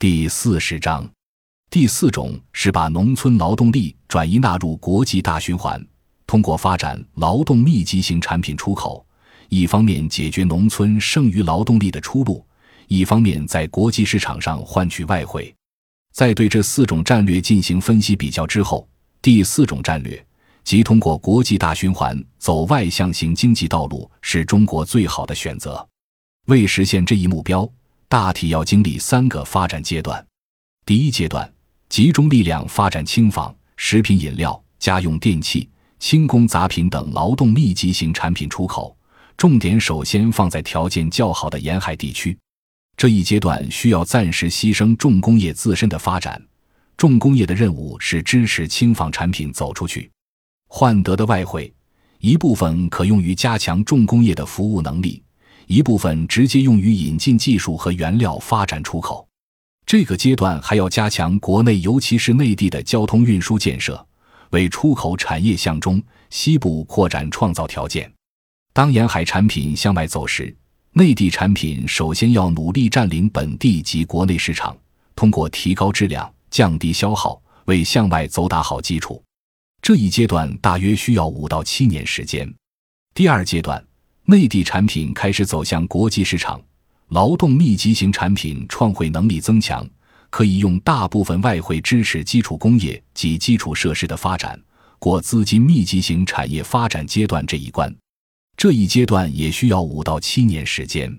第四十章，第四种是把农村劳动力转移纳入国际大循环，通过发展劳动密集型产品出口，一方面解决农村剩余劳动力的出路，一方面在国际市场上换取外汇。在对这四种战略进行分析比较之后，第四种战略即通过国际大循环走外向型经济道路，是中国最好的选择。为实现这一目标，大体要经历三个发展阶段。第一阶段，集中力量发展轻纺、食品饮料、家用电器、轻工杂品等劳动密集型产品出口，重点首先放在条件较好的沿海地区。这一阶段需要暂时牺牲重工业自身的发展，重工业的任务是支持轻纺产品走出去，换得的外汇一部分可用于加强重工业的服务能力。一部分直接用于引进技术和原料发展出口，这个阶段还要加强国内尤其是内地的交通运输建设，为出口产业向中西部扩展创造条件。当沿海产品向外走时，内地产品首先要努力占领本地及国内市场，通过提高质量、降低消耗，为向外走打好基础。这一阶段大约需要五到七年时间。第二阶段。内地产品开始走向国际市场，劳动密集型产品创汇能力增强，可以用大部分外汇支持基础工业及基础设施的发展，过资金密集型产业发展阶段这一关。这一阶段也需要五到七年时间。